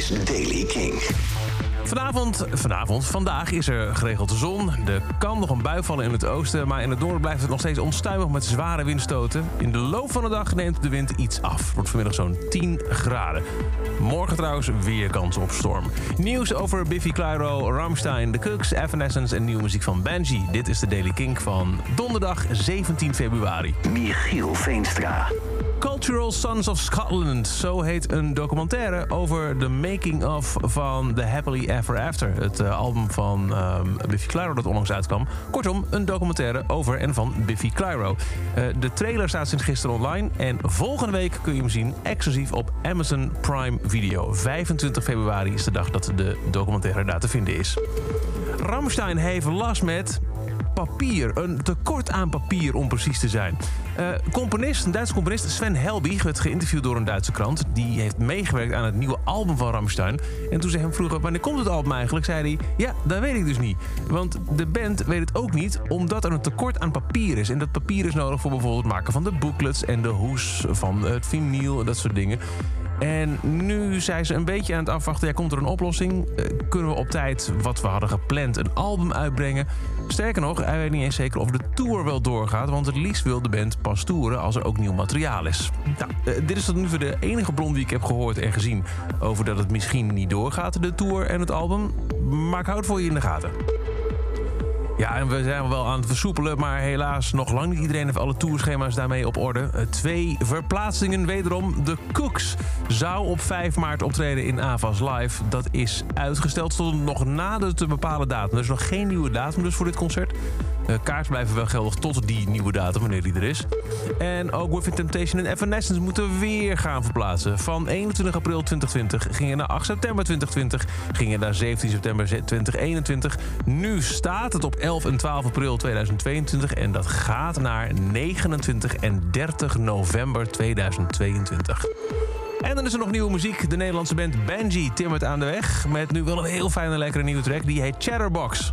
is Daily King. Vanavond, vanavond, vandaag is er geregeld zon. Er kan nog een bui vallen in het oosten, maar in het noorden blijft het nog steeds onstuimig met zware windstoten. In de loop van de dag neemt de wind iets af. Het wordt vanmiddag zo'n 10 graden. Morgen trouwens weer kans op storm. Nieuws over Biffy Clyro, Rammstein, The Cooks, Evanescence en nieuwe muziek van Benji. Dit is de Daily Kink van donderdag 17 februari. Michiel Veenstra. Cultural Sons of Scotland. Zo heet een documentaire over de making-of van The Happily Ever After. Het uh, album van um, Biffy Clyro dat onlangs uitkwam. Kortom, een documentaire over en van Biffy Clyro. Uh, de trailer staat sinds gisteren online. En volgende week kun je hem zien exclusief op Amazon Prime Video. 25 februari is de dag dat de documentaire daar te vinden is. Ramstein heeft last met papier. Een tekort aan papier om precies te zijn. Uh, componist, een Duitse componist, Sven Helbig, werd geïnterviewd door een Duitse krant. Die heeft meegewerkt aan het nieuwe album van Rammstein. En toen ze hem vroegen, wanneer komt het album eigenlijk? Zei hij, ja, dat weet ik dus niet. Want de band weet het ook niet, omdat er een tekort aan papier is. En dat papier is nodig voor bijvoorbeeld het maken van de booklets... en de hoes van het vinyl dat soort dingen. En nu zijn ze een beetje aan het afwachten. Ja, komt er een oplossing? Kunnen we op tijd, wat we hadden gepland, een album uitbrengen? Sterker nog, hij weet niet eens zeker of de tour wel doorgaat... want het liefst wil de band pas toeren als er ook nieuw materiaal is. Nou, dit is tot nu toe de enige bron die ik heb gehoord en gezien... over dat het misschien niet doorgaat, de tour en het album. Maar ik het voor je in de gaten. Ja, en we zijn wel aan het versoepelen, maar helaas nog lang niet iedereen heeft alle tourschema's daarmee op orde. Twee verplaatsingen wederom. De Cooks zou op 5 maart optreden in Avas Live. Dat is uitgesteld tot nog na de te bepalen datum. Er is nog geen nieuwe datum dus voor dit concert. Uh, kaarts blijven wel geldig tot die nieuwe datum, wanneer die er is. En ook Within Temptation en Evanescence moeten weer gaan verplaatsen. Van 21 april 2020 gingen naar 8 september 2020, gingen naar 17 september 2021. Nu staat het op 11 en 12 april 2022 en dat gaat naar 29 en 30 november 2022. En dan is er nog nieuwe muziek. De Nederlandse band Benji timmert aan de weg. Met nu wel een heel fijne, lekkere nieuwe track. Die heet Chatterbox.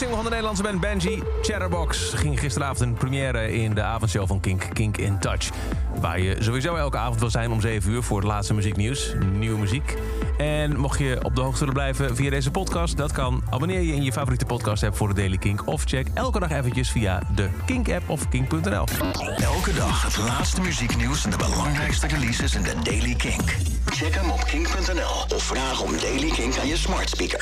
Single van de Nederlandse band Benji, Chatterbox, ging gisteravond in première in de avondshow van Kink, Kink in Touch. Waar je sowieso elke avond wil zijn om 7 uur voor het laatste muzieknieuws. Nieuwe muziek. En mocht je op de hoogte willen blijven via deze podcast, dat kan. Abonneer je in je favoriete podcast app voor de Daily Kink. Of check elke dag eventjes via de Kink app of kink.nl. Elke dag het laatste muzieknieuws en de belangrijkste releases in de Daily Kink. Check hem op kink.nl of vraag om Daily Kink aan je smart speaker.